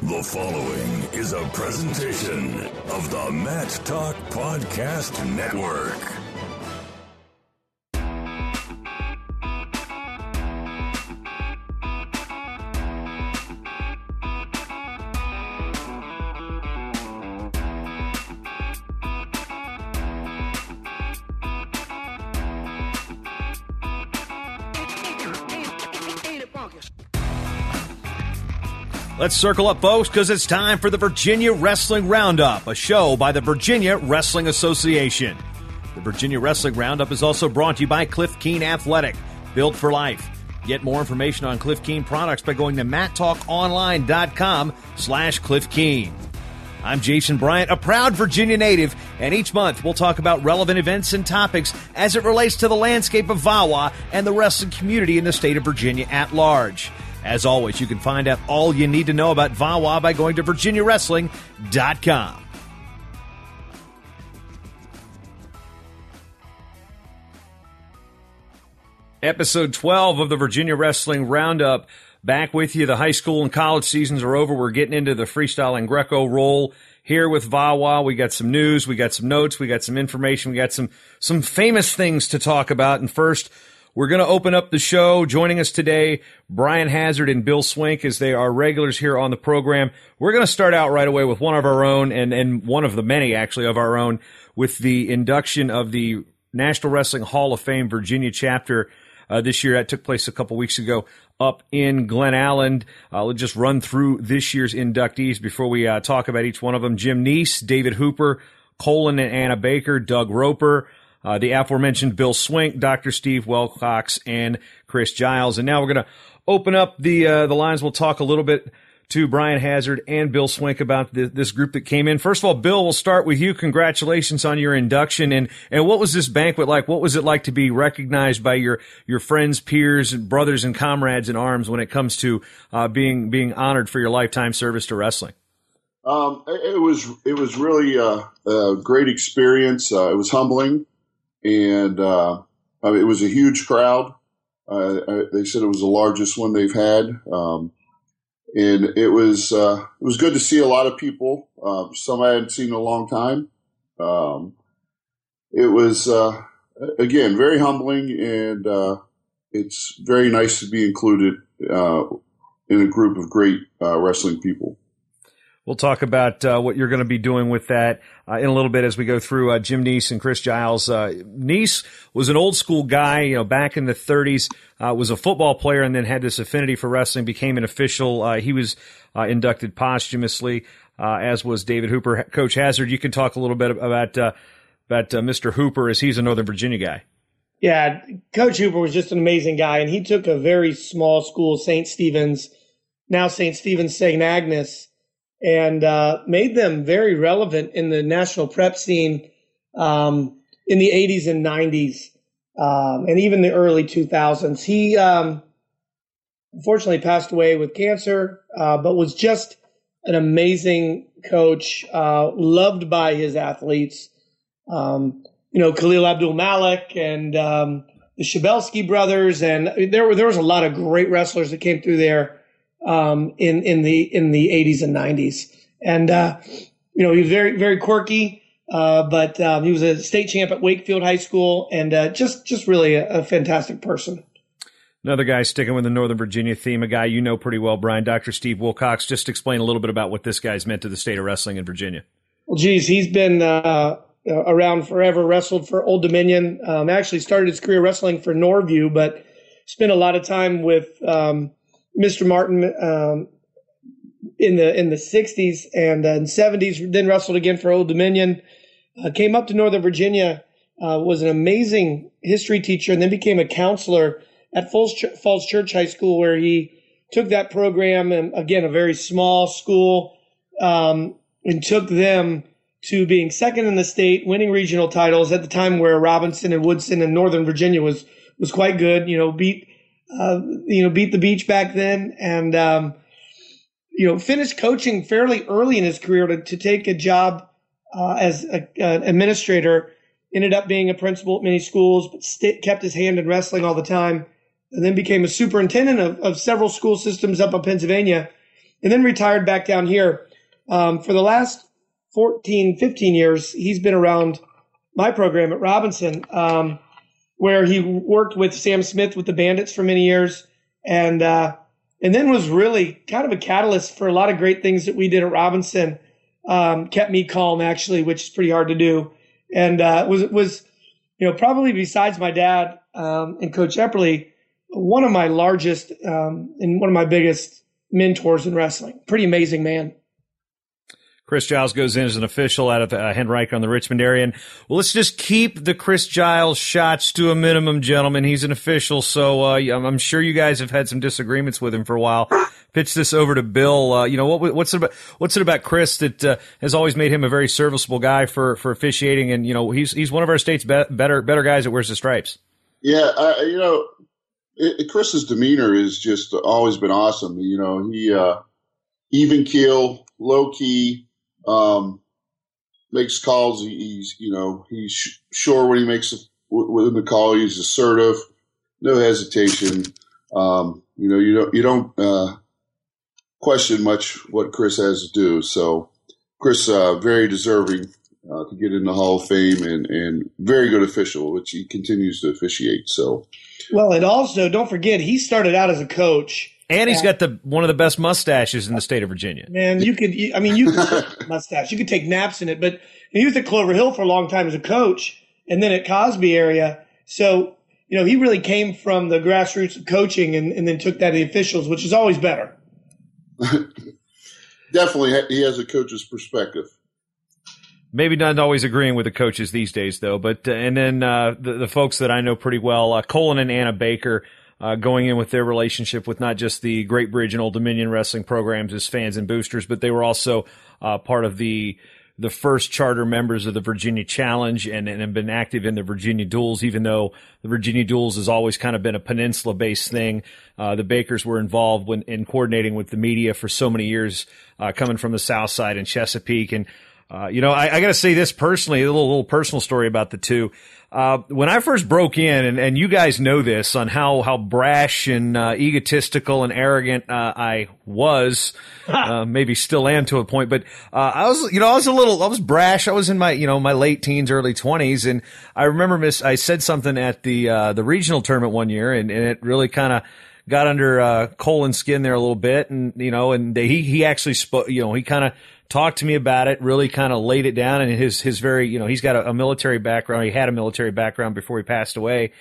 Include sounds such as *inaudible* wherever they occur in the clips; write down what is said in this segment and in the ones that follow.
The following is a presentation of the Mat Talk Podcast Network. Let's circle up, folks, because it's time for the Virginia Wrestling Roundup, a show by the Virginia Wrestling Association. The Virginia Wrestling Roundup is also brought to you by Cliff Keen Athletic, built for life. Get more information on Cliff Keen products by going to mattalkonline.com slash Cliff Keen. I'm Jason Bryant, a proud Virginia native, and each month we'll talk about relevant events and topics as it relates to the landscape of VAWA and the wrestling community in the state of Virginia at large. As always, you can find out all you need to know about VAWA by going to virginiawrestling.com. Episode 12 of the Virginia Wrestling Roundup. Back with you. The high school and college seasons are over. We're getting into the freestyle and Greco roll here with VAWA. We got some news, we got some notes, we got some information, we got some some famous things to talk about. And first, we're going to open up the show. Joining us today, Bryan Hazard and Bill Swink, as they are regulars here on the program. We're going to start out right away with one of our own, and, and one of the many actually of our own, with the induction of the National Wrestling Hall of Fame Virginia chapter. Uh, this year. That took place a couple weeks ago up in Glen Allen. Uh, will just run through this year's inductees before we uh, talk about each one of them. Jim Neese, David Hooper, Colin and Anna Baker, Doug Roper, uh, the aforementioned Bill Swink, Dr. Steve Wilcox, and Chris Giles. And now we're going to open up the uh, the lines. We'll talk a little bit to Bryan Hazard and Bill Swink about the, this group that came in. First of all, Bill, we'll start with you. Congratulations on your induction. And, and what was this banquet like? What was it like to be recognized by your, your friends, peers, brothers, and comrades in arms when it comes to uh, being, being honored for your lifetime service to wrestling? Um, it was it was really a, a great experience. Uh, it was humbling and uh, I mean, it was a huge crowd. Uh, they said it was the largest one they've had, um, and it was uh, it was good to see a lot of people. Um, some I hadn't seen in a long time. Um, it was uh, again very humbling, and uh, it's very nice to be included uh, in a group of great wrestling people. We'll talk about uh, what you're going to be doing with that uh, in a little bit as we go through uh, Jim Neese and Chris Giles. Uh, Neese was an old school guy, you know, back in the 30s, uh, was a football player and then had this affinity for wrestling, became an official. Uh, he was inducted posthumously, as was David Hooper. Coach Hazard, you can talk a little bit about about Mr. Hooper as he's a Northern Virginia guy. Yeah, Coach Hooper was just an amazing guy, and he took a very small school, St. Stephen's, now St. Stephen's St. Agnes and uh, made them very relevant in the national prep scene um, in the 80s and 90s, um, and even the early 2000s. He um, unfortunately passed away with cancer, uh, but was just an amazing coach, uh, loved by his athletes. Um, you know, Khalil Abdul Malik and um, the Shabelsky brothers, and there were there was a lot of great wrestlers that came through there um, in in the in the 80s and 90s. And uh, you know, he was very very quirky, uh, but um, he was a state champ at Wakefield High School, and uh, just just really a, a, fantastic person. Another guy sticking with the Northern Virginia theme, a guy you know pretty well, Bryan, Dr. Steve Wilcox. Just explain a little bit about what this guy's meant to the state of wrestling in Virginia. Well, geez, he's been uh, around forever. Wrestled for Old Dominion. Um, actually started his career wrestling for Norview, but spent a lot of time with um, Mr. Martin um, in the in the 60s and uh, 70s. Then wrestled again for Old Dominion. Uh, came up to Northern Virginia. Uh, was an amazing history teacher, and then became a counselor at Falls, Ch- Falls Church High School, where he took that program and again a very small school um, and took them to being second in the state, winning regional titles at the time where Robinson and Woodson and Northern Virginia was was quite good. You know, beat uh, you know, beat the beach back then and, um, you know, finished coaching fairly early in his career to, to take a job uh, as an administrator. Ended up being a principal at many schools, but st- kept his hand in wrestling all the time. And then became a superintendent of, of several school systems up in Pennsylvania. and then retired back down here. Um, for the last 14, 15 years, he's been around my program at Robinson, um, where he worked with Sam Smith with the Bandits for many years, and uh, and then was really kind of a catalyst for a lot of great things that we did at Robinson. Um, kept me calm actually, which is pretty hard to do, and uh, was was you know probably besides my dad um, and Coach Epperly, one of my largest um, and one of my biggest mentors in wrestling. Pretty amazing man. Chris Giles goes in as an official out of uh, in the Richmond area. And well, let's just keep the Chris Giles shots to a minimum, gentlemen. He's an official, so uh, I'm sure you guys have had some disagreements with him for a while. Pitch this over to Bill. Uh, you know what, what's it about? What's it about Chris that uh, has always made him a very serviceable guy for for officiating? And you know, he's he's one of our state's be- better better guys that wears the stripes. Yeah, you know, it, Chris's demeanor has just always been awesome. You know, he uh, even keel, low key um, makes calls. He's, you know, he's sure when he makes a, within the call. He's assertive, no hesitation. Um, you know, you don't, you don't, uh, question much what Chris has to do. So Chris, uh, very deserving, uh, to get in the Hall of Fame and, and very good official, which he continues to officiate. So, well, and also don't forget, he started out as a coach and he's got the one of the best mustaches in the state of Virginia. Man, you could, I mean, you could mustache. You could take naps in it, but he was at Clover Hill for a long time as a coach, and then at Cosby area. So, you know, he really came from the grassroots of coaching, and, and then took that to the officials, which is always better. *laughs* Definitely, he has a coach's perspective. Maybe not always agreeing with the coaches these days, though. But uh, and then uh, the, the folks that I know pretty well, uh, Colin and Anna Baker uh, going in with their relationship with not just the Great Bridge and Old Dominion wrestling programs as fans and boosters, but they were also uh, part of the the first charter members of the Virginia Challenge and, and have been active in the Virginia Duels, even though the Virginia Duels has always kind of been a peninsula based thing. Uh, the Bakers were involved when, in coordinating with the media for so many years, uh, coming from the South Side and Chesapeake. And, uh, you know, I, I got to say this personally, a little, little personal story about the two. Uh, when I first broke in, and, and you guys know this on how, how brash and uh, egotistical and arrogant uh, I was, *laughs* uh, maybe still am to a point, but uh, I was, you know, I was a little, I was brash. I was in my, you know, my late teens, early twenties, and I remember Miss, I said something at the uh, the regional tournament one year, and, and it really kind of got under uh, Colin's skin there a little bit, and you know, and they, he he actually spoke, you know, he kind of talked to me about it, really kind of laid it down, and his his very, you know, he's got a, a, military background. He had a military background before he passed away,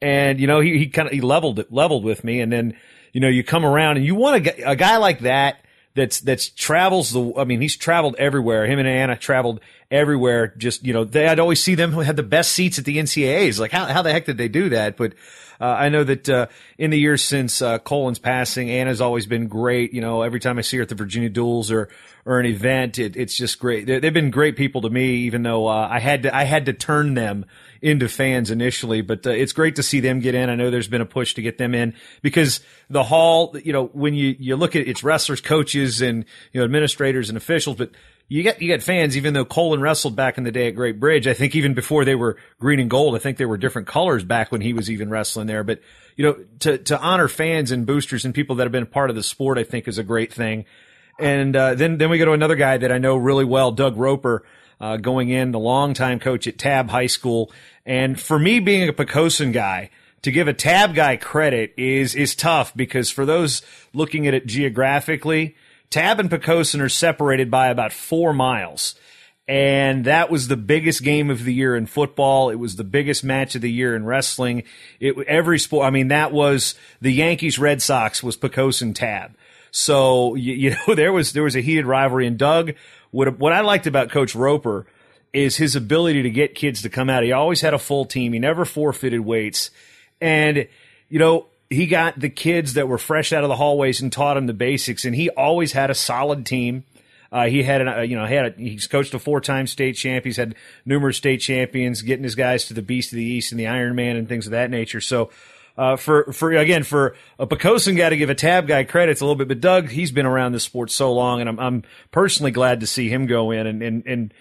and you know, he he kind of he leveled it leveled with me, and then you know, you come around and you want a, a guy like that that's that's travels the. I mean, he's traveled everywhere. Him and Anna traveled everywhere. Just you know, they, I'd always see them who had the best seats at the NCAA's. Like how how the heck did they do that? But uh, I know that uh, in the years since uh, Colin's passing, Anna's always been great. You know, every time I see her at the Virginia Duels or or an event, it, it's just great. they have been great people to me, even though uh, I had to I had to turn them into fans initially, but uh, it's great to see them get in. I know there's been a push to get them in because the hall, you know, when you, you look at its wrestlers, coaches and, you know, administrators and officials, but you get, you get fans, even though Colin wrestled back in the day at Great Bridge. I think even before they were green and gold, I think they were different colors back when he was even wrestling there. But, you know, to, to honor fans and boosters and people that have been a part of the sport, I think is a great thing. And, uh, then, then we go to another guy that I know really well, Doug Roper uh, going in, the longtime coach at Tabb High School. And for me, being a Poquoson guy, to give a Tab guy credit is is tough because for those looking at it geographically, Tabb and Poquoson are separated by about four miles. And that was the biggest game of the year in football. It was the biggest match of the year in wrestling. It every sport. I mean, that was the Yankees Red Sox was Poquoson Tabb. So you, you *laughs* know there was there was a heated rivalry. And Doug what what I liked about Coach Roper is his ability to get kids to come out. He always had a full team. He never forfeited weights, and you know he got the kids that were fresh out of the hallways and taught them the basics. And he always had a solid team. Uh, he had, a, you know, had a, he's coached a four-time state champ. He's had numerous state champions, getting his guys to the Beast of the East and the Iron Man and things of that nature. So, uh, for for again for a Poquoson guy to give a tab guy credits a little bit, but Doug he's been around this sport so long, and I'm I'm personally glad to see him go in and and and.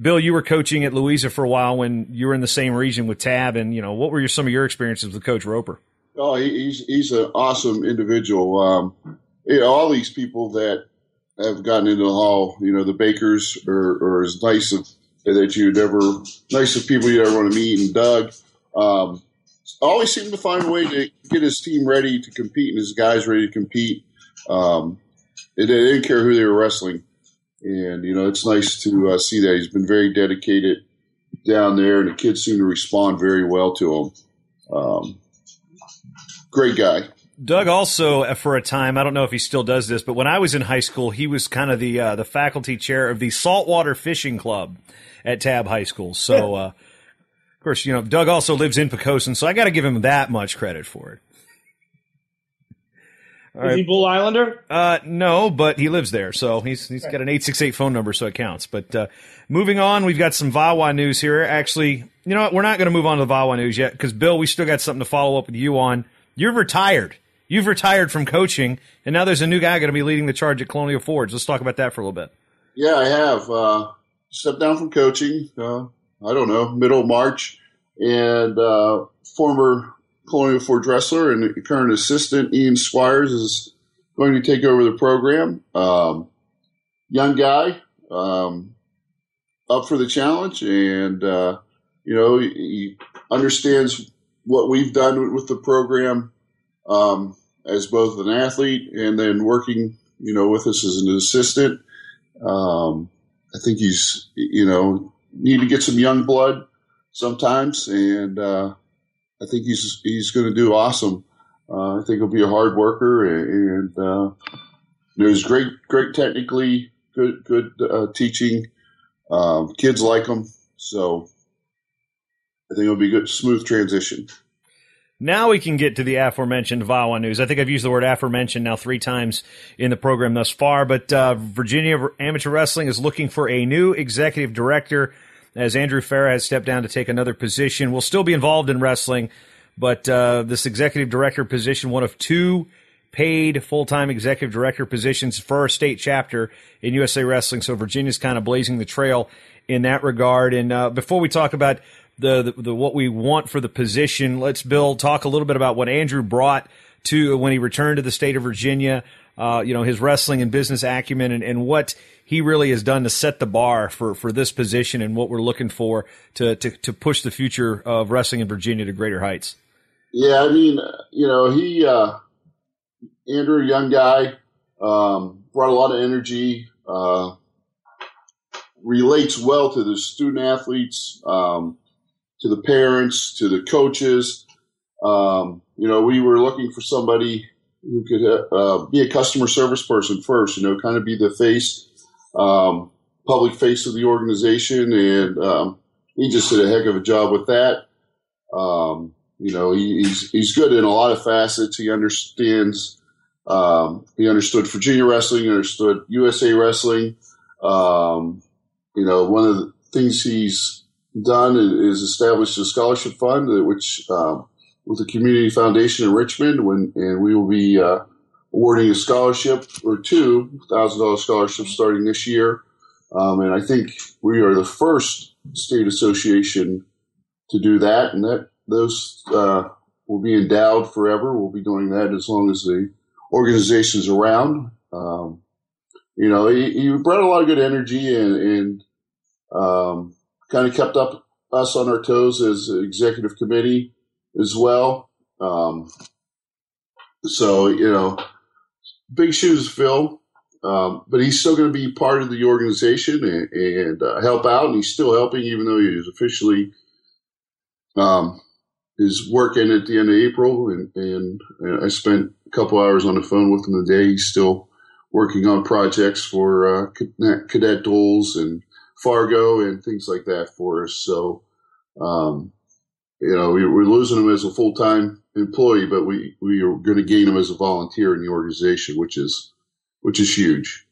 Bill, you were coaching at Louisa for a while when you were in the same region with Tab, and you know what were your, some of your experiences with Coach Roper? Oh, he's he's an awesome individual. Um, you know, all these people that have gotten into the hall. You know, the Bakers are, are as nice of that you'd ever nice of people you'd ever want to meet. And Doug um, always seemed to find a way to get his team ready to compete and his guys ready to compete. Um, they didn't care who they were wrestling, and you know it's nice to uh, see that he's been very dedicated down there, and the kids seem to respond very well to him. Um, great guy. Doug also, uh, for a time, I don't know if he still does this, but when I was in high school, he was kind of the uh, the faculty chair of the saltwater fishing club at Tabb High School. So, uh, of course, you know, Doug also lives in Poquoson, so I got to give him that much credit for it. All Is right. he Bull Islander? Uh, no, but he lives there, so he's he's got an eight six eight phone number, so it counts. But uh, moving on, we've got some VAWA news here. Actually, you know what? We're not going to move on to the VAWA news yet because Bill, we still got something to follow up with you on. You're retired. You've retired from coaching, and now there's a new guy going to be leading the charge at Colonial Forge. Let's talk about that for a little bit. Yeah, I have uh, stepped down from coaching. Uh, I don't know, middle March, and uh, former Colonial Forge wrestler and current assistant Ian Squires is going to take over the program. Um, young guy, um, up for the challenge, and uh, you know he understands what we've done with the program um, as both an athlete and then working, you know, with us as an assistant. Um, I think he's, you know, need to get some young blood sometimes, and uh, I think he's he's going to do awesome. Uh, I think he'll be a hard worker, and, and uh, you know, he's great, great technically, good, good uh, teaching. Um, kids like him, so I think it'll be a good, smooth transition. Now we can get to the aforementioned VAWA news. I think I've used the word aforementioned now three times in the program thus far, but uh, Virginia Amateur Wrestling is looking for a new executive director as Andrew Farah has stepped down to take another position. Will still be involved in wrestling, but uh, this executive director position, one of two paid full-time executive director positions for a state chapter in USA Wrestling. So Virginia's kind of blazing the trail in that regard. And uh, before we talk about the, the, the what we want for the position. Let's Bill talk a little bit about what Andrew brought to when he returned to the state of Virginia. Uh, you know his wrestling and business acumen, and, and what he really has done to set the bar for, for this position and what we're looking for to, to, to push the future of wrestling in Virginia to greater heights. Yeah, I mean, you know, he uh, Andrew, young guy, um, brought a lot of energy. Uh, relates well to the student athletes. Um, to the parents, to the coaches. Um, you know, we were looking for somebody who could uh, be a customer service person first, you know, kind of be the face, um, public face of the organization. And um, he just did a heck of a job with that. Um, you know, he, he's, he's good in a lot of facets. He understands, um, he understood Virginia wrestling, understood USA wrestling. Um, you know, one of the things he's done is established a scholarship fund, which um, with the Community Foundation in Richmond, when and we will be uh, awarding a scholarship or two thousand dollars scholarships starting this year. Um, and I think we are the first state association to do that, and that those uh, will be endowed forever. We'll be doing that as long as the organization's around. Um, you know, he, brought a lot of good energy and, and um, kind of kept up us on our toes as executive committee as well. Um, so you know, big shoes to fill, um, but he's still going to be part of the organization and, and uh, help out, and he's still helping, even though he's officially um, is working at the end of April. And, and, and, I spent a couple hours on the phone with him today. He's still working on projects for uh, cadet duels and Fargo and things like that for us. So, um, you know, we, are losing him as a full time employee, but we, we are going to gain him as a volunteer in the organization, which is which is huge.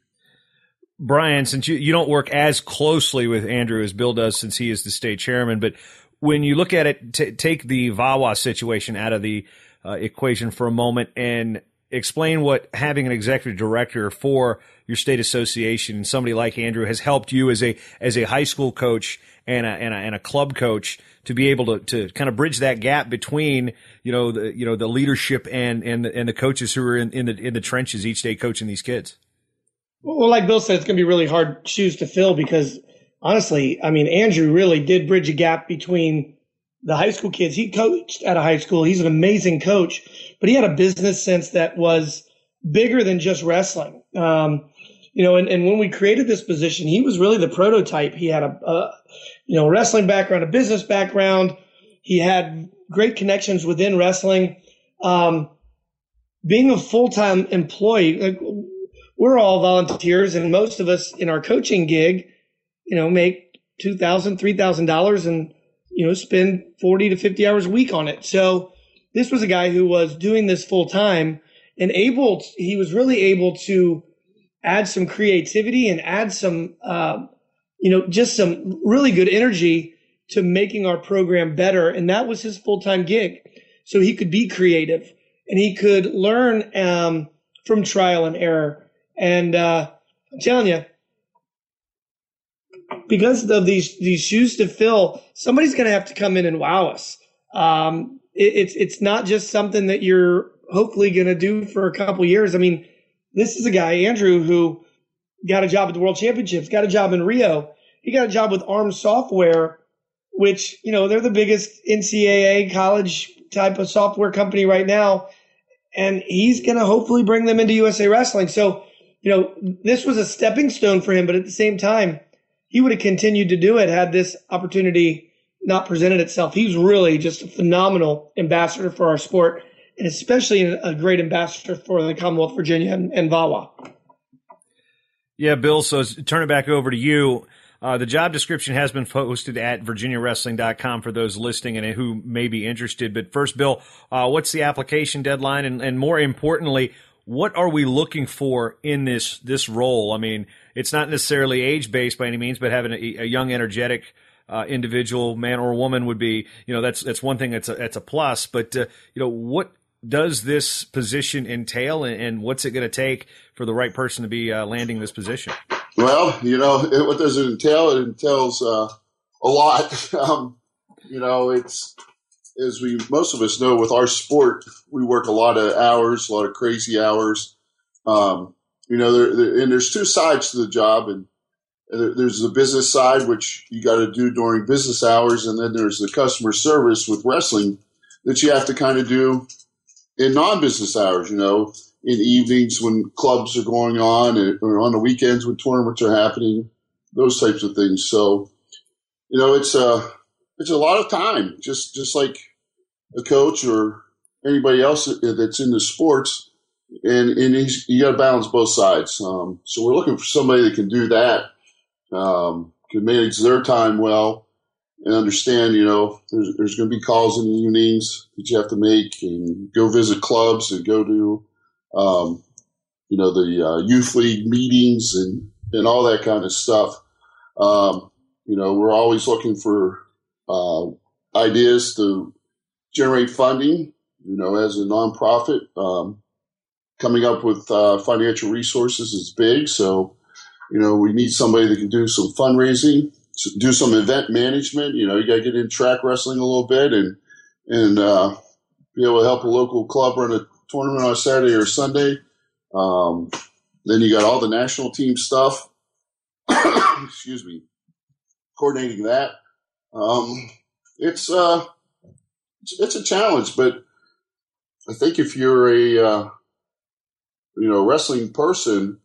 Bryan, since you, you don't work as closely with Andrew as Bill does, since he is the state chairman, but when you look at it, t- take the VAWA situation out of the uh, equation for a moment and explain what having an executive director for your state association and somebody like Andrew has helped you as a as a high school coach and a, and a, and a club coach to be able to, to kind of bridge that gap between you know the you know the leadership and and the, and the coaches who are in, in the in the trenches each day coaching these kids. Well, like Bill said, it's going to be really hard shoes to fill because honestly, I mean, Andrew really did bridge a gap between the high school kids. He coached at a high school. He's an amazing coach, but he had a business sense that was bigger than just wrestling. Um, you know, and, and when we created this position, he was really the prototype. He had a, a you know, wrestling background, a business background. He had great connections within wrestling. Um, being a full-time employee, like, we're all volunteers and most of us in our coaching gig, you know, make two thousand, three thousand dollars and, you know, spend 40 to 50 hours a week on it. So this was a guy who was doing this full time and able, to, he was really able to add some creativity and add some, uh, you know, just some really good energy to making our program better. And that was his full time gig. So he could be creative and he could learn um, from trial and error and uh, I'm telling you, because of these these shoes to fill, somebody's going to have to come in and wow us. Um, it, it's it's not just something that you're hopefully going to do for a couple years. I mean, this is a guy Andrew who got a job at the World Championships, got a job in Rio. He got a job with Arm Software, which you know they're the biggest NCAA college type of software company right now, and he's going to hopefully bring them into USA Wrestling. So you know, this was a stepping stone for him, but at the same time, he would have continued to do it had this opportunity not presented itself. He's really just a phenomenal ambassador for our sport, and especially a great ambassador for the Commonwealth of Virginia and, and VAWA. Yeah, Bill. So turn it back over to you. Uh, the job description has been posted at virginiawrestling.com for those listening and who may be interested. But first, Bill, uh, what's the application deadline? And, and more importantly, what are we looking for in this this role? I mean, it's not necessarily age based by any means, but having a, a young, energetic uh, individual, man or woman, would be you know that's that's one thing that's a, that's a plus. But uh, you know what does this position entail, and, and what's it going to take for the right person to be uh, landing this position? Well, you know, *laughs* what does it entail? It entails uh, a lot. *laughs* um, you know, it's as we most of us know with our sport, we work a lot of hours, a lot of crazy hours. Um, you know, there, there, and there's two sides to the job, and there's the business side, which you got to do during business hours, and then there's the customer service with wrestling that you have to kind of do in non-business hours. You know, in evenings when clubs are going on, or on the weekends when tournaments are happening, those types of things. So, you know, it's a uh, it's a lot of time, just just like a coach or anybody else that's in the sports, and and you got to balance both sides. Um, so we're looking for somebody that can do that, um, can manage their time well, and understand. You know, there's, there's going to be calls in the evenings that you have to make, and go visit clubs and go to, um, you know, the uh, youth league meetings and and all that kind of stuff. Um, you know, we're always looking for uh, ideas to generate funding. You know, as a nonprofit, um, coming up with uh, financial resources is big. So, you know, we need somebody that can do some fundraising, do some event management. You know, you got to get in track wrestling a little bit and and uh, be able to help a local club run a tournament on Saturday or Sunday. Um, then you got all the national team stuff. *coughs* Excuse me, coordinating that. Um, it's uh, it's, it's, a challenge, but I think if you're a uh, you know wrestling person,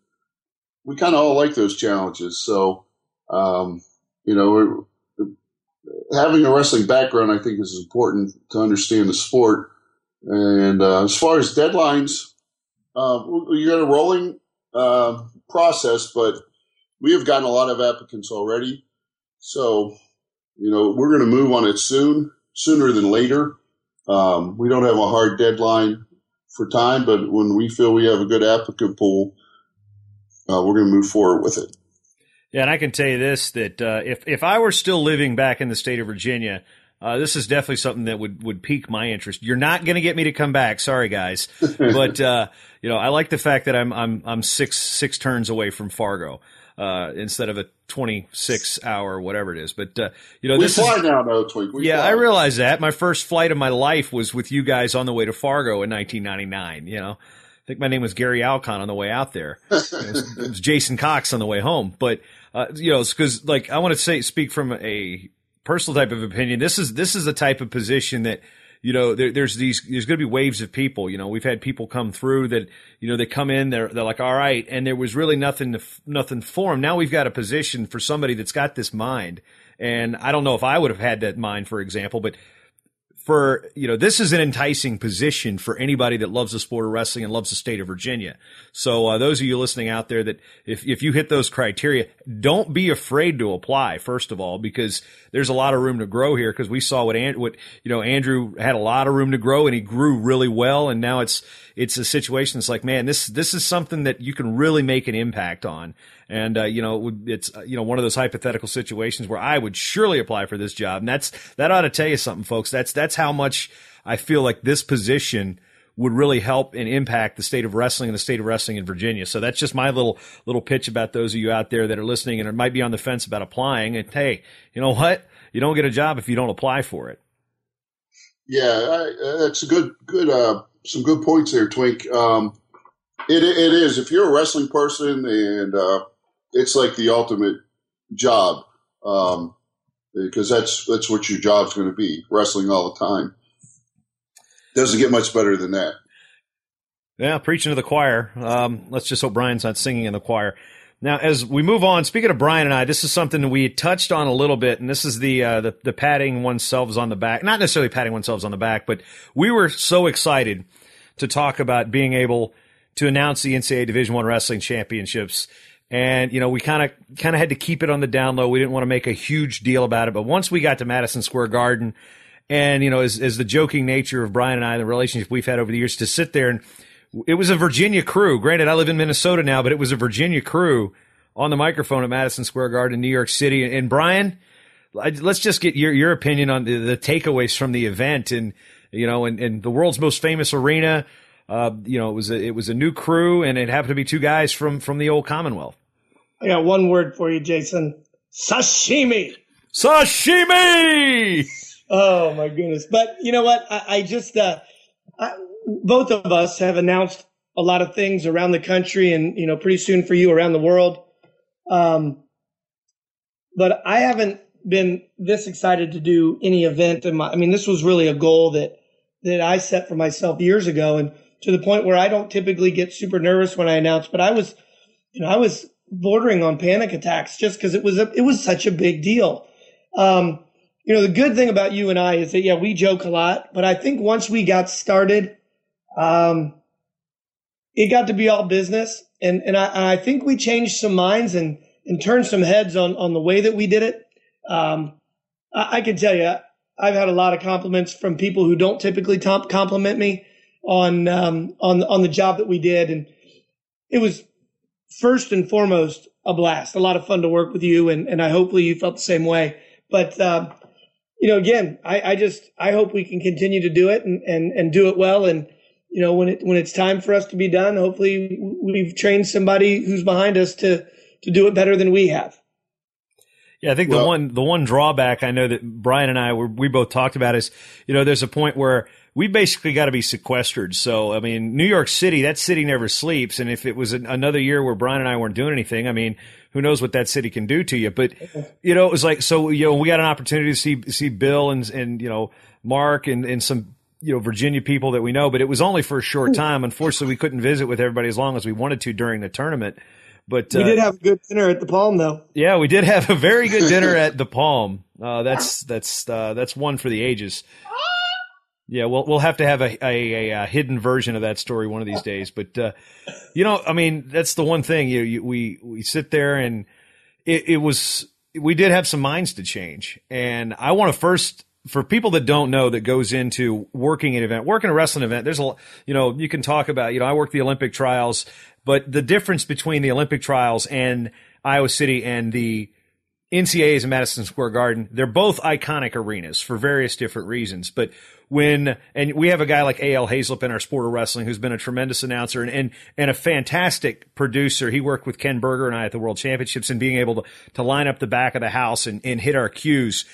we kind of all like those challenges. So um, you know, having a wrestling background, I think, is important to understand the sport. And uh, as far as deadlines, uh, you got a rolling uh, process, but we have gotten a lot of applicants already. So you know, we're going to move on it soon, sooner than later. Um, we don't have a hard deadline for time, but when we feel we have a good applicant pool, uh, we're going to move forward with it. Yeah, and I can tell you this: that uh, if if I were still living back in the state of Virginia, uh, this is definitely something that would would pique my interest. You're not going to get me to come back, sorry guys, *laughs* but uh, you know I like the fact that I'm I'm I'm six six turns away from Fargo uh, instead of a 26 hour whatever it is. But uh, you know, we this fly is, now, though. Twink. We yeah, fly. I realize that. My first flight of my life was with you guys on the way to Fargo in 1999. You know, I think my name was Gary Alcon on the way out there. *laughs* it, was, it was Jason Cox on the way home. But uh, you know, because like I want to say, speak from a personal type of opinion. This is this is the type of position that you know, there, there's these, there's going to be waves of people. You know, we've had people come through that, you know, they come in, they're, they're like, all right. And there was really nothing, nothing for them. Now we've got a position for somebody that's got this mind. And I don't know if I would have had that mind, for example, but for you know this is an enticing position for anybody that loves the sport of wrestling and loves the state of Virginia. So uh, those of you listening out there that if if you hit those criteria, don't be afraid to apply. First of all, because there's a lot of room to grow here. Because we saw what and, what you know Andrew had a lot of room to grow and he grew really well. And now it's it's a situation that's like man, this this is something that you can really make an impact on. And, uh, you know, it's, uh, you know, one of those hypothetical situations where I would surely apply for this job. And that's, that ought to tell you something, folks. That's, that's how much I feel like this position would really help and impact the state of wrestling and the state of wrestling in Virginia. So that's just my little, little pitch about those of you out there that are listening and might be on the fence about applying. And hey, you know what? You don't get a job if you don't apply for it. Yeah, I, that's a good, good, uh, some good points there, Twink. Um, it, it is. If you're a wrestling person and uh, it's like the ultimate job um, because that's that's what your job's going to be wrestling all the time. Doesn't get much better than that. Yeah, preaching to the choir. Um, let's just hope Bryan's not singing in the choir. Now, as we move on, speaking of Bryan and I, this is something we touched on a little bit, and this is the, uh, the the patting oneself on the back. Not necessarily patting oneself on the back, but we were so excited to talk about being able to announce the NCAA Division One Wrestling Championships and you know we kind of kind of had to keep it on the down low. We didn't want to make a huge deal about it, but once we got to Madison Square Garden, and you know, as, as the joking nature of Bryan and I, the relationship we've had over the years, to sit there and it was a Virginia crew. Granted, I live in Minnesota now, but it was a Virginia crew on the microphone at Madison Square Garden, in New York City. And Bryan, let's just get your your opinion on the, the takeaways from the event, and you know, and, and the world's most famous arena. Uh, you know, it was a, it was a new crew, and it happened to be two guys from from the old Commonwealth. I got one word for you, Jason. Sashimi. Sashimi. Oh my goodness! But you know what? I, I just uh, I, both of us have announced a lot of things around the country, and you know, pretty soon for you around the world. Um, but I haven't been this excited to do any event. In my, I mean, this was really a goal that that I set for myself years ago, and to the point where I don't typically get super nervous when I announce. But I was, you know, I was bordering on panic attacks just because it was a, it was such a big deal. Um, you know, the good thing about you and I is that yeah, we joke a lot, but I think once we got started, um, it got to be all business, and and I, I think we changed some minds and and turned some heads on on the way that we did it. Um, I, I can tell you, I've had a lot of compliments from people who don't typically compliment me on um, on on the job that we did, and it was first and foremost a blast. A lot of fun to work with you, and, and I hopefully you felt the same way. But um, you know, again, I, I just I hope we can continue to do it and, and and do it well. And you know, when it when it's time for us to be done, hopefully we've trained somebody who's behind us to to do it better than we have. Yeah, I think well, the one the one drawback I know that Bryan and I were, we both talked about is, you know, there's a point where we basically got to be sequestered. So, I mean, New York City, that city never sleeps. And if it was an, another year where Bryan and I weren't doing anything, I mean, who knows what that city can do to you? But, you know, it was like, so, you know, we got an opportunity to see, see Bill and, and, you know, Mark and, and some, you know, Virginia people that we know, but it was only for a short time. Unfortunately, we couldn't visit with everybody as long as we wanted to during the tournament. But we uh, did have a good dinner at the Palm, though. Yeah, we did have a very good dinner *laughs* at the Palm. Uh, that's that's uh, that's one for the ages. Yeah, we'll we'll have to have a, a, a, hidden version of that story one of these days. But uh, you know, I mean, that's the one thing. You, you we we sit there and it, it, was we did have some minds to change, and I want to first for people that don't know that goes into working an event, working a wrestling event. There's a you know you can talk about you know I work the Olympic trials, but the difference between the Olympic trials and Iowa City and the NCAAs in Madison Square Garden, they're both iconic arenas for various different reasons. But when, and we have a guy like A.L. Hazlip in our sport of wrestling who's been a tremendous announcer and, and, and a fantastic producer. He worked with Ken Berger and I at the World Championships and being able to, to line up the back of the house and, and hit our cues.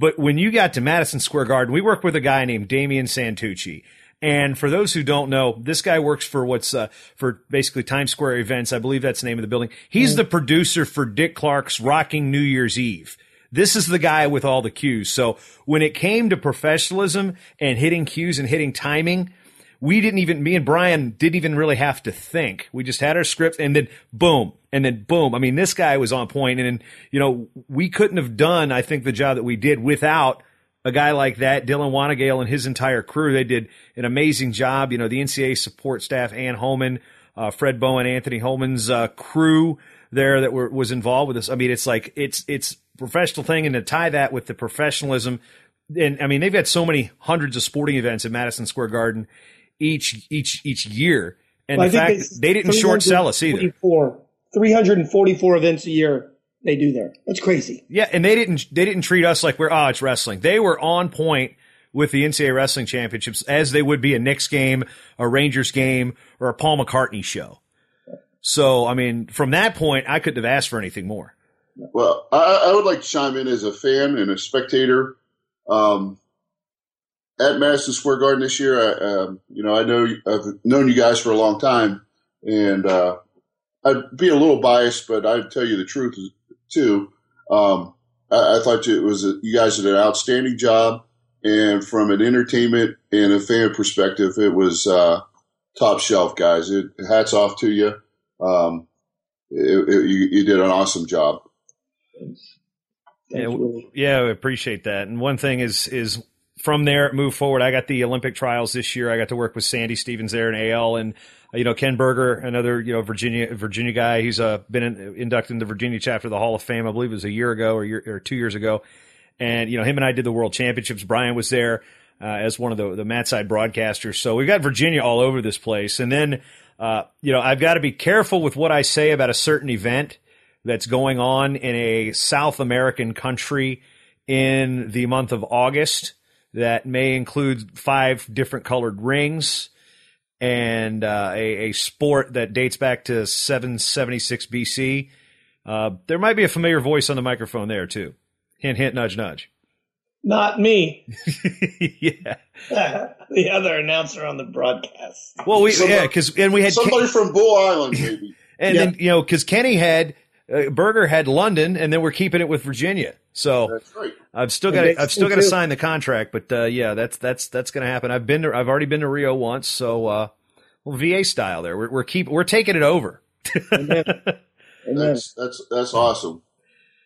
But when you got to Madison Square Garden, we worked with a guy named Damian Santucci. And for those who don't know, this guy works for what's uh, for basically Times Square events. I believe that's the name of the building. He's the producer for Dick Clark's Rocking New Year's Eve. This is the guy with all the cues. So when it came to professionalism and hitting cues and hitting timing, we didn't even, me and Bryan didn't even really have to think. We just had our script and then boom, and then boom. I mean, this guy was on point and, you know, we couldn't have done, I think, the job that we did without a guy like that, Dylan Wanagale and his entire crew. They did an amazing job. You know, the NCAA support staff, Ann Holman, uh, Fred Bowen, Anthony Holman's uh, crew there that were, was involved with this. I mean, it's like, it's, it's professional thing and to tie that with the professionalism. And I mean, they've got so many hundreds of sporting events at Madison Square Garden each each each year, and well, the fact they, they didn't short sell us either. 344 events a year they do there. That's crazy. Yeah, and they didn't they didn't treat us like we're oh it's wrestling. They were on point with the NCAA wrestling championships as they would be a Knicks game, a Rangers game, or a Paul McCartney show. So I mean, from that point, I couldn't have asked for anything more. Well, I, I would like to chime in as a fan and a spectator. Um, at Madison Square Garden this year. I, um, you know, I know I've known you guys for a long time, and uh, I'd be a little biased, but I'd tell you the truth too. Um, I, I, thought it was a, you guys did an outstanding job, and from an entertainment and a fan perspective, it was uh, top shelf, guys. It, hats off to you. Um, it, it, you, you did an awesome job. Yeah, yeah, we appreciate that. And one thing is is from there, move forward. I got the Olympic trials this year. I got to work with Sandy Stevens there in AL and, uh, you know, Ken Berger, another, you know, Virginia, Virginia guy. He's uh, been in, inducted in the Virginia chapter of the Hall of Fame. I believe it was a year ago or, year, or two years ago. And, you know, him and I did the world championships. Bryan was there, uh, as one of the, the mat side broadcasters. So we've got Virginia all over this place. And then, uh, you know, I've got to be careful with what I say about a certain event that's going on in a South American country in the month of August that may include five different colored rings and uh, a, a, sport that dates back to 776 BC. Uh, there might be a familiar voice on the microphone there too. Hint, hint, nudge, nudge. Not me. *laughs* yeah. *laughs* the other announcer on the broadcast. Well, we somebody, yeah, because and we had somebody Ken- from Bull Island, maybe. *laughs* and yeah. then you know, because Kenny had uh, Berger had London, and then we're keeping it with Virginia. So right. I've still got I've still got to sign the contract, but uh, yeah, that's that's that's going to happen. I've been to, I've already been to Rio once, so uh, well, VA style there. We're we're keep we're taking it over. *laughs* That's that's that's awesome.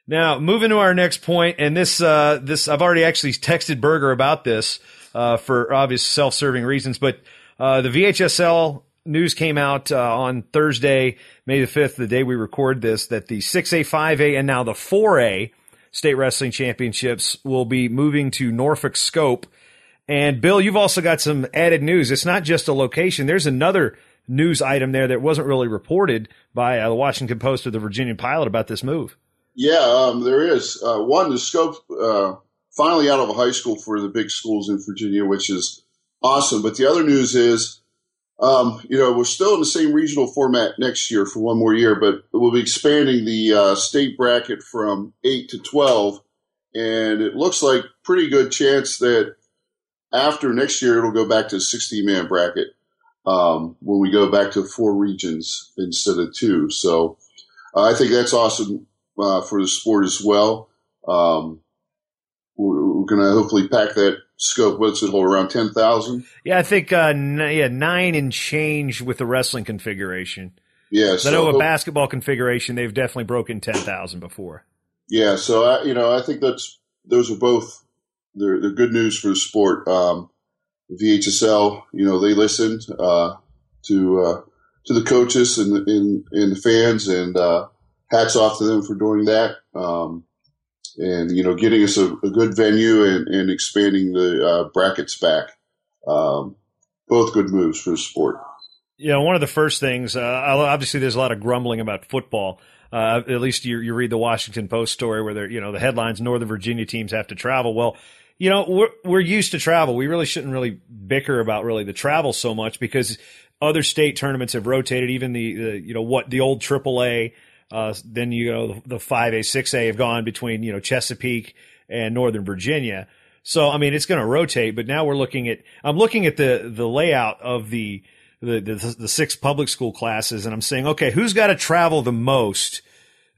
Now moving to our next point, and this uh, this I've already actually texted Berger about this uh, for obvious self-serving reasons, but uh, the VHSL news came out uh, on Thursday, May the 5th, the day we record this, that the 6A, 5A, and now the 4A state wrestling championships will be moving to Norfolk Scope. And Bill, you've also got some added news. It's not just a location. There's another news item there that wasn't really reported by uh, the Washington Post or the Virginia Pilot about this move. Yeah, um, there is. Uh, one, the scope uh, finally out of a high school for the big schools in Virginia, which is awesome. But the other news is um, you know, we're still in the same regional format next year for one more year, but we'll be expanding the uh, state bracket from eight to twelve, and it looks like pretty good chance that after next year it'll go back to a sixty man bracket um, when we go back to four regions instead of two. So uh, I think that's awesome uh, for the sport as well. Um, we're, we're going to hopefully pack that scope. What's it hold around ten thousand? Yeah, I think uh, n- yeah nine and change with the wrestling configuration. Yeah, so I know a basketball configuration they've definitely broken ten thousand before. Yeah, so I, you know I think that's those are both they're, they're good news for the sport. Um, VHSL, you know, they listened uh, to uh, to the coaches and, and, and the fans, and uh, hats off to them for doing that. Um, and you know, getting us a, a good venue and, and, expanding the uh, brackets back. Um, both good moves for the sport. Know, one of the first things, uh, obviously, there's a lot of grumbling about football. Uh, at least you, you read the Washington Post story where they're, you know, the headlines, Northern Virginia teams have to travel. Well, you know, we're, we're used to travel. We really shouldn't really bicker about really the travel so much because other state tournaments have rotated. Even the, the you know, what the old AAA uh, then you know the five A, six A have gone between you know Chesapeake and Northern Virginia. So I mean, it's going to rotate. But now we're looking at I'm looking at the the layout of the the, the, the six public school classes, and I'm saying, okay, who's got to travel the most?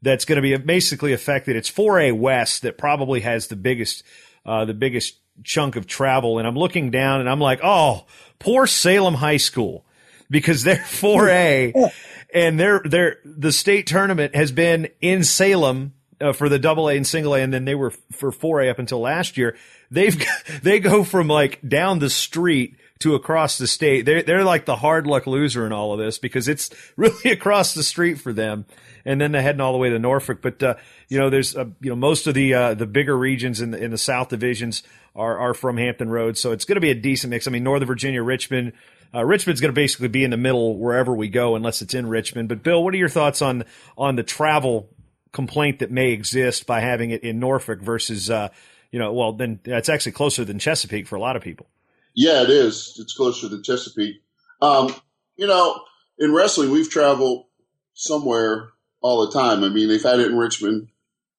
That's going to be basically affected. It's 4A West that probably has the biggest uh, the biggest chunk of travel, and I'm looking down and I'm like, oh, poor Salem High School because they're *laughs* 4A and they're they're the state tournament has been in Salem uh, for the double A and single A, and then they were for 4A up until last year. They've *laughs* they go from like down the street to across the state. They're they're like the hard luck loser in all of this because it's *laughs* really across the street for them, and then they're heading all the way to Norfolk. But uh, you know, there's uh, you know most of the uh, the bigger regions in the in the South divisions are are from Hampton Roads, so it's going to be a decent mix. I mean, Northern Virginia, Richmond. Uh, Richmond's going to basically be in the middle wherever we go, unless it's in Richmond. But Bill, what are your thoughts on on the travel complaint that may exist by having it in Norfolk versus, uh, you know, well, then it's actually closer than Chesapeake for a lot of people. Yeah, it is. It's closer to Chesapeake. Um, you know, in wrestling, we've traveled somewhere all the time. I mean, they've had it in Richmond,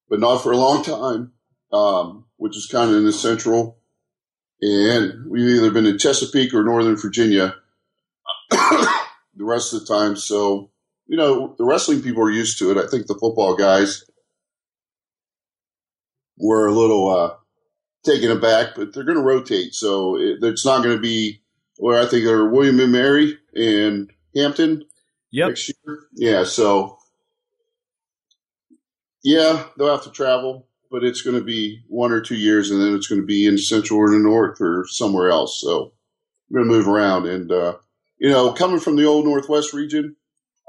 but not for a long time, um, which is kind of in the central. And we've either been in Chesapeake or Northern Virginia *coughs* the rest of the time. So, you know, the wrestling people are used to it. I think the football guys were a little uh, taken aback, but they're going to rotate. So it, it's not going to be where I think they're William and Mary and Hampton yep. next year. Yeah. So, yeah, they'll have to travel, but it's going to be one or two years, and then it's going to be in Central or the North or somewhere else. So we're going to move around. And, uh, you know, coming from the old Northwest region,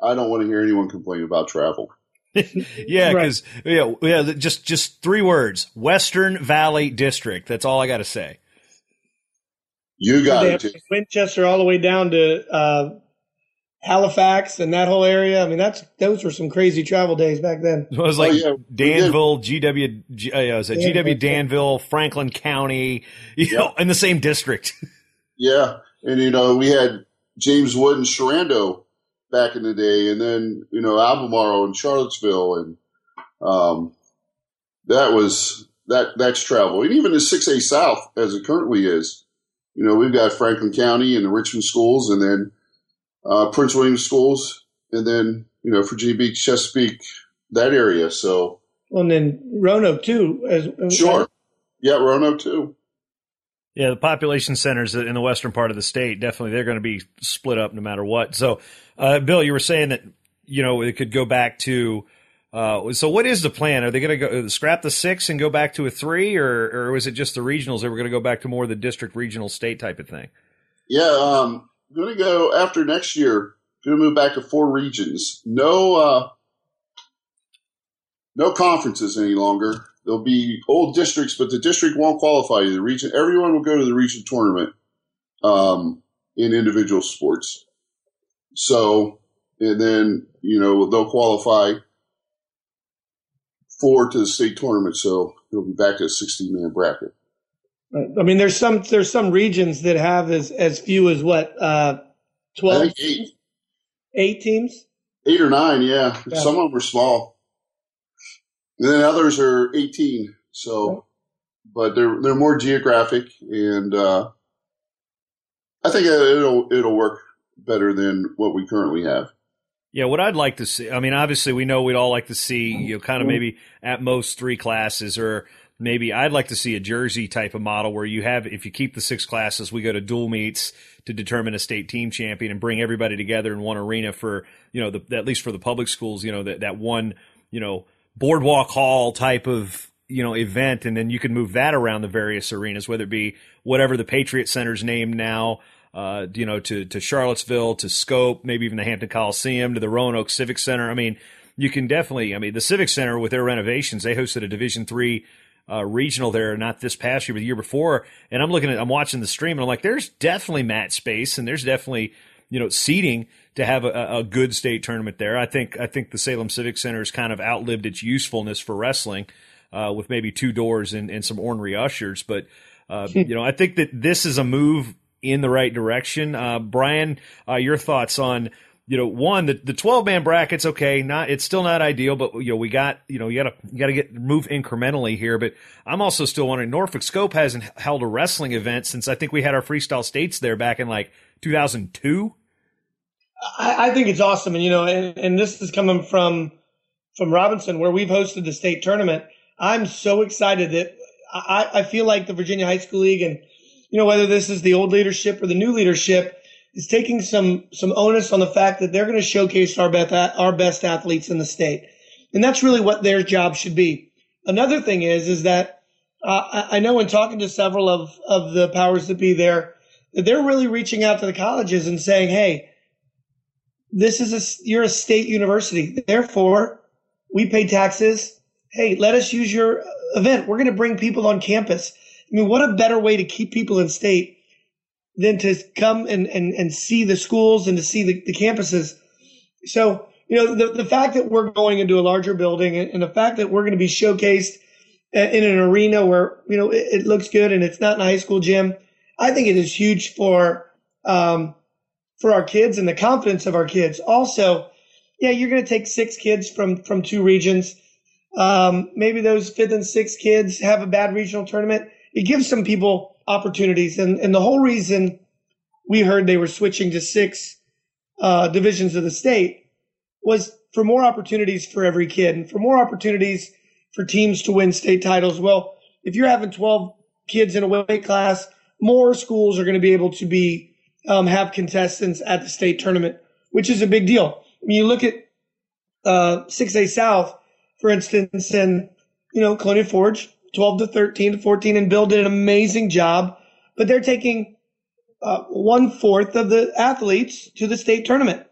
I don't want to hear anyone complain about travel. *laughs* *laughs* yeah, because right. yeah, yeah, just just three words: Western Valley District. That's all I got to say. You got it. Winchester all the way down to uh, Halifax and that whole area. I mean, that's those were some crazy travel days back then. It was like oh, yeah. Danville, GW, uh, was it yeah, GW Danville, Franklin County, *laughs* you yep. know, in the same district. yeah, and you know we had James Wood and Sherando back in the day, and then you know Albemarle and Charlottesville, and um, that was that that's travel, and even the six A South as it currently is. You know, we've got Franklin County and the Richmond schools, and then uh, Prince William schools, and then you know Virginia Beach, Chesapeake, that area. So, well, and then Roanoke too. As, sure, yeah, Roanoke too. Yeah, the population centers in the western part of the state definitely they're going to be split up no matter what. So, uh, Bill, you were saying that you know it could go back to. Uh, so, what is the plan? Are they going to go scrap the six and go back to a three, or or was it just the regionals? They were going to go back to more of the district, regional, state type of thing. Yeah, um, going to go after next year. Going to move back to four regions. No, uh, no conferences any longer. There'll be old districts, but the district won't qualify to the region. Everyone will go to the region tournament um, in individual sports. So, and then you know they'll qualify four to the state tournament. So they'll be back to a 16 man bracket. I mean, there's some there's some regions that have as as few as what uh, 12, eight. eight teams, eight or nine. Yeah. yeah. some of them are small. And then others are 18. So, but they're they're more geographic, and uh, I think it'll it'll work better than what we currently have. Yeah, what I'd like to see. I mean, obviously, we know we'd all like to see you know, kind of maybe at most three classes, or maybe I'd like to see a Jersey type of model where you have, if you keep the six classes, we go to dual meets to determine a state team champion and bring everybody together in one arena for you know the, at least for the public schools. You know that that one you know boardwalk hall type of you know event, and then you can move that around the various arenas, whether it be whatever the Patriot Center's name now. Uh, you know, to to Charlottesville, to Scope, maybe even the Hampton Coliseum, to the Roanoke Civic Center. I mean, you can definitely. I mean, the Civic Center with their renovations, they hosted a Division three uh, regional there, not this past year, but the year before. And I'm looking at, I'm watching the stream, and I'm like, there's definitely mat space, and there's definitely you know seating to have a, a, good state tournament there. I think I think the Salem Civic Center has kind of outlived its usefulness for wrestling, uh, with maybe two doors and, and some ornery ushers. But uh, *laughs* you know, I think that this is a move in the right direction. Uh, Bryan, uh, your thoughts on you know, one the the twelve man brackets okay, not it's still not ideal, but you know we got you know you got to you got to get move incrementally here. But I'm also still wondering Norfolk Scope hasn't held a wrestling event since I think we had our freestyle states there back in like 2002. I, I think it's awesome, and you know, and, and this is coming from from Robinson where we've hosted the state tournament. I'm so excited that I, I feel like the Virginia High School League and you know whether this is the old leadership or the new leadership is taking some some onus on the fact that they're going to showcase our best our best athletes in the state, and that's really what their job should be. Another thing is is that uh, I know in talking to several of of the powers that be there that they're really reaching out to the colleges and saying, "Hey, this is a you're a state university, therefore we pay taxes. Hey, let us use your event. We're going to bring people on campus. I mean, what a better way to keep people in state than to come and, and, and see the schools and to see the, the campuses. So, you know, the, the fact that we're going into a larger building and the fact that we're going to be showcased in an arena where, you know, it, it looks good and it's not in a high school gym, I think it is huge for, um, for our kids and the confidence of our kids. Also, yeah, you're going to take six kids from, from two regions. Um, maybe those fifth and sixth kids have a bad regional tournament. It gives some people opportunities. And, and the whole reason we heard they were switching to six uh, divisions of the state was for more opportunities for every kid and for more opportunities for teams to win state titles. Well, if you're having 12 kids in a weight class, more schools are going to be able to be um, have contestants at the state tournament, which is a big deal. I mean, you look at uh, 6A South, for instance, and you know Colonial Forge 12 to 13 to 14, and Bill did an amazing job. But they're taking uh, one fourth of the athletes to the state tournament.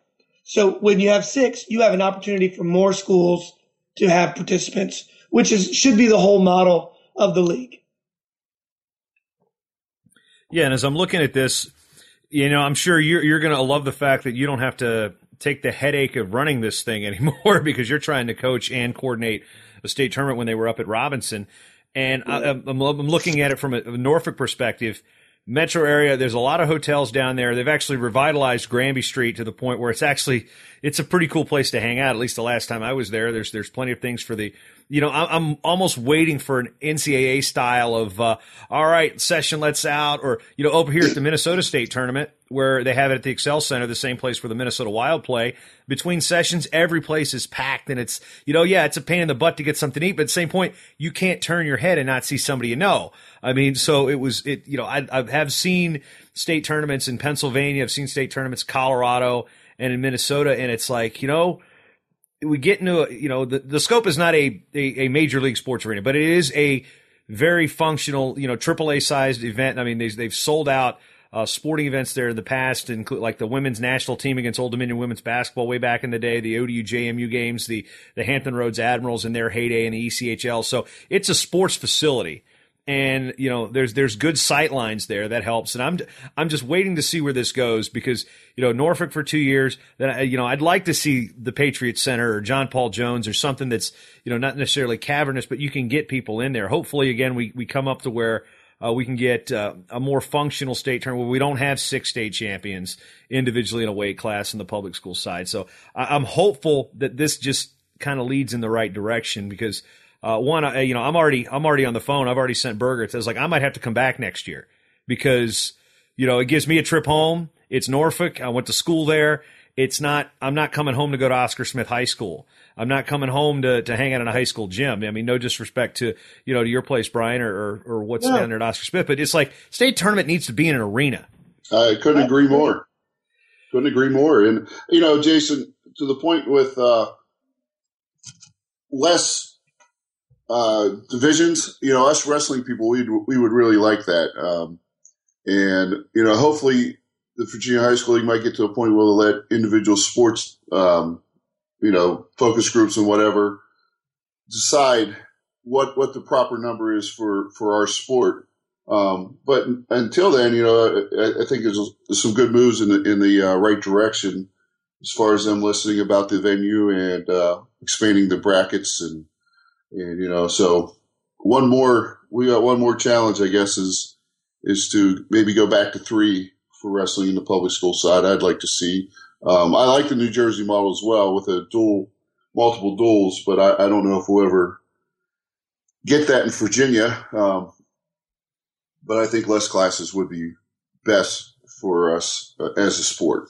So when you have six, you have an opportunity for more schools to have participants, which is should be the whole model of the league. Yeah, and as I'm looking at this, you know, I'm sure you're you're going to love the fact that you don't have to take the headache of running this thing *laughs* anymore because you're trying to coach and coordinate a state tournament when they were up at Robinson. And I, am looking at it from a Norfolk perspective. Metro area, there's a lot of hotels down there. They've actually revitalized Granby Street to the point where it's actually it's a pretty cool place to hang out. At least the last time I was there, there's there's plenty of things for the you know, I'm almost waiting for an NCAA style of, uh, all right, session lets out, or, you know, over here at the Minnesota State tournament, where they have it at the Xcel Center, the same place where the Minnesota Wild play. Between sessions, every place is packed, and it's, you know, yeah, it's a pain in the butt to get something to eat, but at the same point, you can't turn your head and not see somebody you know. I mean, so it was, it, you know, I, I have seen state tournaments in Pennsylvania, I've seen state tournaments Colorado and in Minnesota, and it's like, you know, we get into a, you know the, the scope is not a, a, a major league sports arena, but it is a very functional you know AAA sized event. I mean they've, they've sold out uh, sporting events there in the past, include like the women's national team against Old Dominion women's basketball way back in the day, the ODU JMU games, the the Hampton Roads Admirals in their heyday in the ECHL. So it's a sports facility and you know there's there's good sight lines there that helps. And i'm i'm just waiting to see where this goes because you know norfolk for two years then you know i'd like to see the patriots center or john paul jones or something that's you know not necessarily cavernous but you can get people in there. Hopefully again we we come up to where uh, we can get uh, a more functional state tournament where we don't have six state champions individually in a weight class in the public school side. So I, i'm hopeful that this just kind of leads in the right direction because uh, one, I, you know, I'm already I'm already on the phone. I've already sent Burger. It says like I might have to come back next year because you know it gives me a trip home. It's Norfolk. I went to school there. It's not. I'm not coming home to go to Oscar Smith High School. I'm not coming home to, to hang out in a high school gym. I mean, no disrespect to you know to your place, Bryan, or or, or what's yeah. down there at Oscar Smith, but it's like state tournament needs to be in an arena. I couldn't agree more. Couldn't agree more. And you know, Jason, to the point with uh, less uh, divisions, you know, us wrestling people, we we would really like that. Um, and you know, hopefully, the Virginia High School League might get to a point where they'll let individual sports, um, you know, focus groups and whatever decide what what the proper number is for for our sport. Um, but until then, you know, I, I think there's, some good moves in the in the uh, right direction as far as them listening about the venue and uh, expanding the brackets and and you know, so one more we got one more challenge, I guess, is is to maybe go back to three for wrestling in the public school side. I'd like to see Um, I like the New Jersey model as well with a dual, multiple duals, but I, I don't know if we'll ever get that in Virginia. Um, but I think less classes would be best for us uh, as a sport.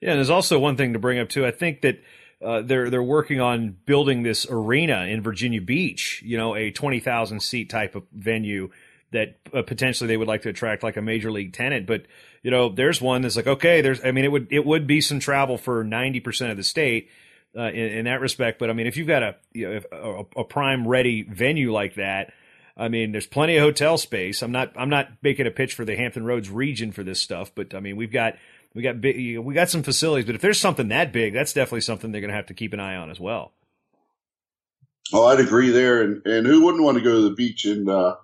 Yeah, and there's also one thing to bring up too. I think that uh, they're they're working on building this arena in Virginia Beach. You know, a twenty thousand seat type of venue that uh, potentially they would like to attract like a major league tenant. But you know, there's one that's like okay, there's I mean, it would it would be some travel for ninety percent of the state. Uh, in, in, that respect, but I mean, if you've got a, you know, a, a prime ready venue like that, I mean, there's plenty of hotel space. I'm not I'm not making a pitch for the Hampton Roads region for this stuff, but I mean, we've got we got big, we got some facilities, but if there's something that big, that's definitely something they're going to have to keep an eye on as well. Oh, I'd agree there, and and who wouldn't want to go to the beach in uh,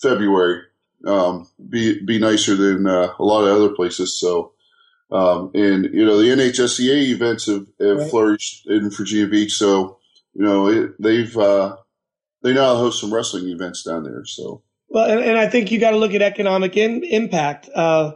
February? Um, be be nicer than uh, a lot of other places. So, um, and you know the NHSCA events have, have right. flourished in Virginia Beach. So, you know it, they've uh, they now host some wrestling events down there. So, well, and, and I think you got to look at economic in, impact. Uh,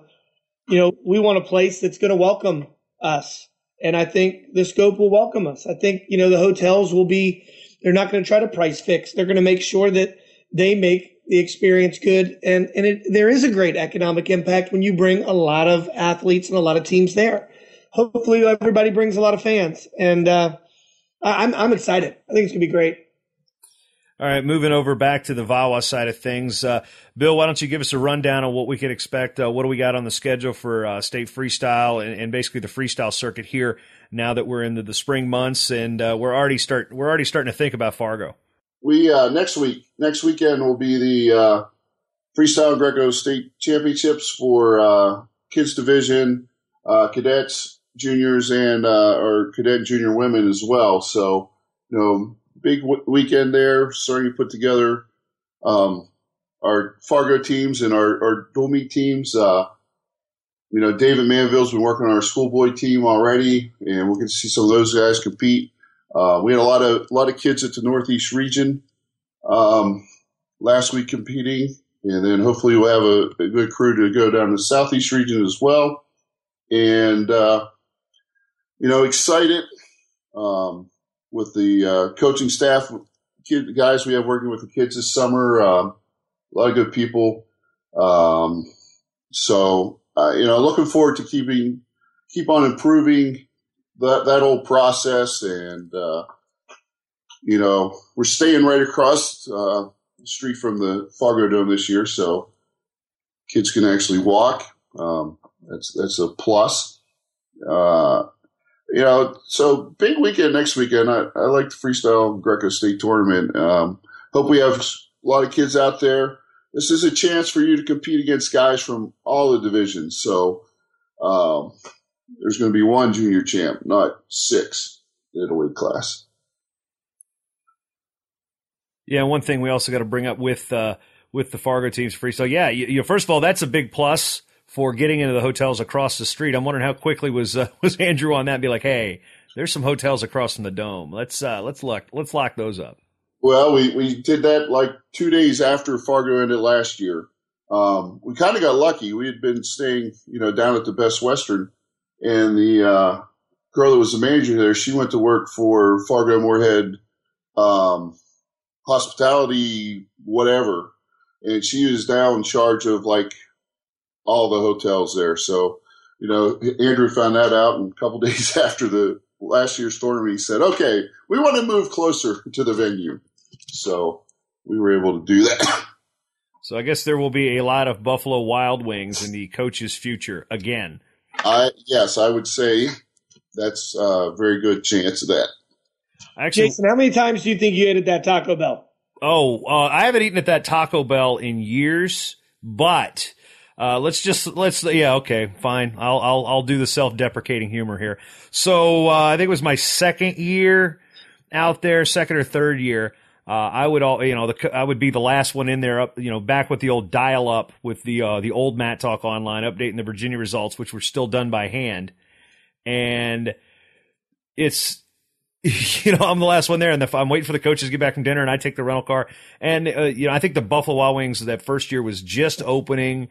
you know, we want a place that's going to welcome us. And I think the scope will welcome us. I think, you know, the hotels will be, they're not going to try to price fix. They're going to make sure that they make the experience good. And, and it, there is a great economic impact when you bring a lot of athletes and a lot of teams there. Hopefully everybody brings a lot of fans. And, uh, I'm, I'm excited. I think it's going to be great. All right, moving over back to the VAWA side of things. Uh, Bill, why don't you give us a rundown on what we can expect? Uh, what do we got on the schedule for uh, state freestyle and, and, basically the freestyle circuit here now that we're in the, spring months and uh, we're already start we're already starting to think about Fargo. We uh, next week next weekend will be the uh, freestyle Greco state championships for kids division, cadets, juniors, and or cadet junior women as well. So you know big w- weekend there, to put together um, our Fargo teams and our, our dual meet teams. Uh, you know, David Manville's been working on our schoolboy team already, and we're going to see some of those guys compete. Uh, we had a lot of a lot of kids at the Northeast region um, last week competing, and then hopefully we'll have a, a, good crew to go down to the Southeast region as well. And uh, you know, excited. Um, with the uh, coaching staff, kid, guys we have working with the kids this summer. Um, a lot of good people. Um, so uh, you know, looking forward to keeping keep on improving that that whole process, and uh, you know, we're staying right across uh, the street from the Fargo Dome this year, so kids can actually walk. Um, that's that's a plus. You know, so big weekend next weekend. I, I like the freestyle Greco State tournament. Um, hope we have a lot of kids out there. This is a chance for you to compete against guys from all the divisions. So um, there's going to be one junior champ, not six in a weight class. Yeah, one thing we also got to bring up with uh, with the Fargo teams freestyle. Yeah, you, you first of all, that's a big plus for getting into the hotels across the street. I'm wondering how quickly was uh, *laughs* was Andrew on that and be like, hey, there's some hotels across from the dome. Let's uh, let's lock let's lock those up. Well, we, we did that like two days after Fargo ended last year. Um, we kind of got lucky. We had been staying, you know, down at the Best Western, and the uh, girl that was the manager there, she went to work for Fargo Moorhead um, Hospitality, whatever, and she was now in charge of like all the hotels there. So, you know, Andrew found that out, and a couple *laughs* days after the last year's storm, he said, "Okay, we want to move closer *laughs* to the venue." So we were able to do that. *coughs* So I guess there will be a lot of Buffalo Wild Wings in the coach's future again. I yes, I would say that's a very good chance of that. Actually, Jason, how many times do you think you ate at that Taco Bell? Oh, uh, I haven't eaten at that Taco Bell in years, but uh, let's just let's yeah okay fine I'll I'll I'll do the self deprecating humor here. So uh, I think it was my second year out there, second or third year. Uh, I would all you know the, I would be the last one in there up you know back with the old dial up with the uh, the old Mat Talk online updating the Virginia results which were still done by hand, and it's *laughs* you know, I'm the last one there, and the, I'm waiting for the coaches to get back from dinner, and I take the rental car. And uh, you know, I think the Buffalo Wild Wings that first year was just opening.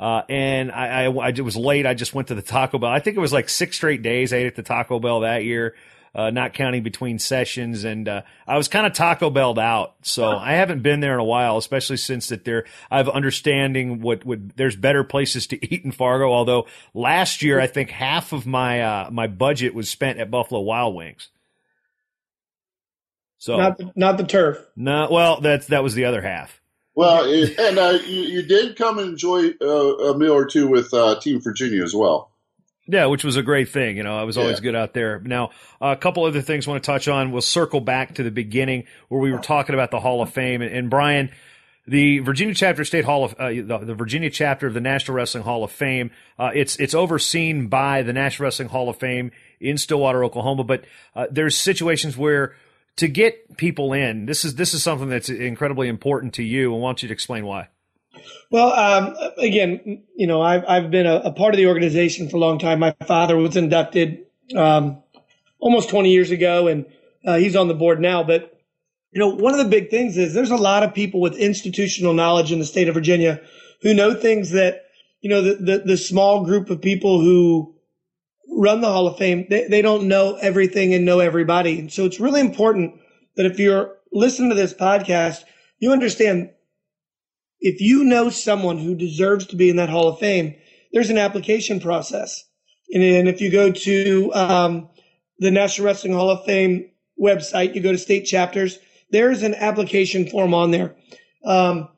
Uh, and I, I, I, it was late. I just went to the Taco Bell. I think it was like six straight days I ate at the Taco Bell that year, uh, not counting between sessions. And uh, I was kind of Taco Belled out, so I haven't been there in a while, especially since that there I have understanding what would there's better places to *laughs* eat in Fargo. Although last year I think half of my uh, my budget was spent at Buffalo Wild Wings. So not the, not the turf. No, well that's that was the other half. Well, and uh, you, you, did come and enjoy uh, a meal or two with uh, Team Virginia as well. Yeah, which was a great thing. You know, I was always yeah. good out there. Now, a couple other things I want to touch on. We'll circle back to the beginning where we were talking about the Hall of Fame. And, and Bryan, the Virginia chapter state hall of uh, the, the, Virginia chapter of the National Wrestling Hall of Fame. Uh, it's it's overseen by the National Wrestling Hall of Fame in Stillwater, Oklahoma. But uh, there's situations where to get people in, this is this is something that's incredibly important to you. I want you to explain why. Well, um, again, you know, I've I've been a, a, part of the organization for a long time. My father was inducted um, almost 20 years ago, and uh, he's on the board now. But you know, one of the big things is there's a lot of people with institutional knowledge in the state of Virginia who know things that you know the the, the small group of people who run the Hall of Fame, they, they don't know everything and know everybody. And so it's really important that if you're listening to this podcast, you understand if you know someone who deserves to be in that Hall of Fame, there's an application process. And, and if you go to um, the National Wrestling Hall of Fame website, you go to state chapters, there's an application form on there. Um,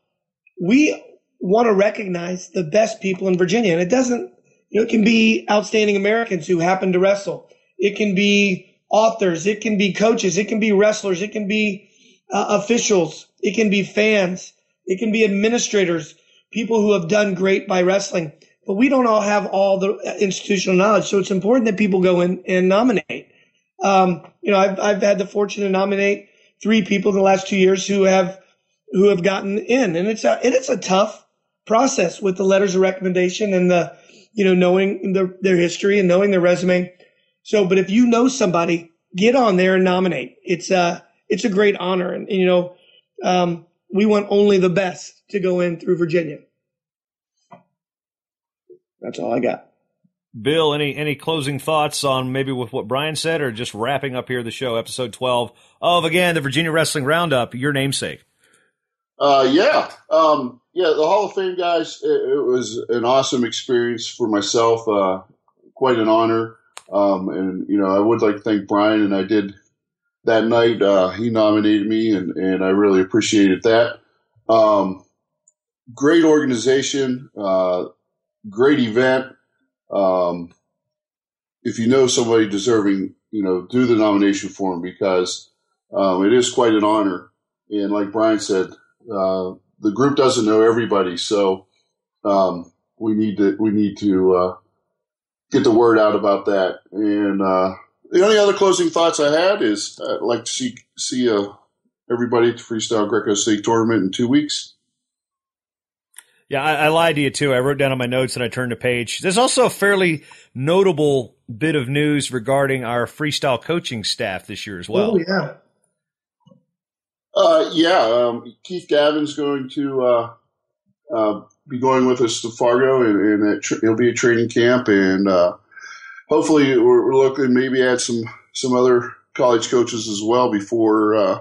we want to recognize the best people in Virginia, and it doesn't it can be outstanding Americans who happen to wrestle. It can be authors. It can be coaches. It can be wrestlers. It can be uh, officials. It can be fans. It can be administrators, people who have done great by wrestling. But we don't all have all the institutional knowledge. So it's important that people go in and nominate. Um, you know, I've, I've had the fortune to nominate three people in the last two years who have, who have gotten in. And it's a, and it's a tough process with the letters of recommendation and the, you know, knowing the, their history and knowing their resume. So, but if you know somebody, get on there and nominate. It's a, it's a great honor. And, and you know, um, we want only the best to go in through Virginia. That's all I got. Bill, any any closing thoughts on maybe with what Bryan said, or just wrapping up here the show, episode twelve of again the Virginia Wrestling Roundup, your namesake? Uh, yeah, um, yeah, the Hall of Fame guys. It, it was an awesome experience for myself. Uh, quite an honor. Um, and you know, I would like to thank Bryan, and I did that night. Uh, he nominated me, and and I really appreciated that. Um, great organization, uh, great event. Um, if you know somebody deserving, you know, do the nomination for form because um, it is quite an honor. And like Bryan said, uh, the group doesn't know everybody, so um, we need to we need to uh, get the word out about that. And uh, the only other closing thoughts I had is I'd like to see see uh, everybody at the Freestyle Greco State Tournament in two weeks. Yeah, I, I, lied to you too. I wrote down on my notes and I turned a page. There's also a fairly notable bit of news regarding our freestyle coaching staff this year as well. Oh yeah. Uh, yeah, um, Keith Gavin's going to uh, uh, be going with us to Fargo, and, it'll be a training camp, and uh, hopefully we're, we're, looking maybe add some some other college coaches as well before uh,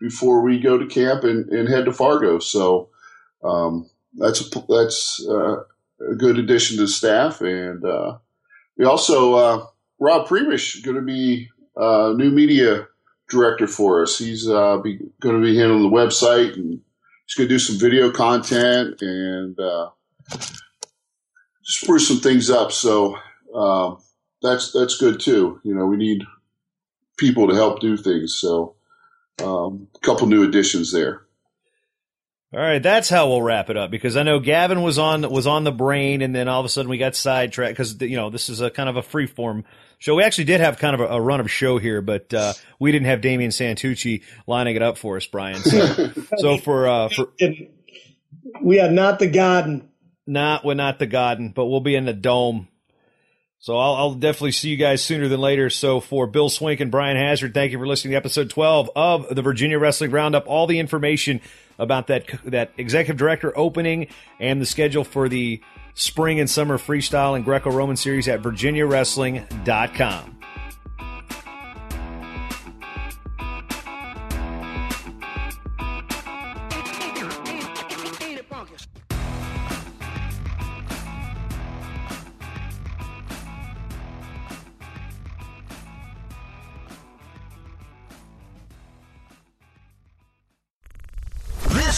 before we go to camp and, and head to Fargo. So um, that's a, that's uh, a good addition to staff, and we also Rob Premish going to be new media director for us. He's uh, going to be handling the website and he's going to do some video content and uh, spruce some things up. So um, that's that's good too. You know, we need people to help do things. So um, a couple new additions there. All right, that's how we'll wrap it up because I know Gavin was on was on the brain, and then all of a sudden we got sidetracked because you know this is a kind of a free form show. We actually did have kind of a, a run of show here, but uh, we didn't have Damian Santucci lining it up for us, Bryan. So, *laughs* so for uh, for we are not the garden, not we're not the garden, but we'll be in the dome. So I'll, I'll, definitely see you guys sooner than later. So for Bill Swink and Bryan Hazard, thank you for listening to episode 12 of the Virginia Wrestling Roundup. All the information about that that executive director opening and the schedule for the spring and summer freestyle and Greco Roman series at VirginiaWrestling.com.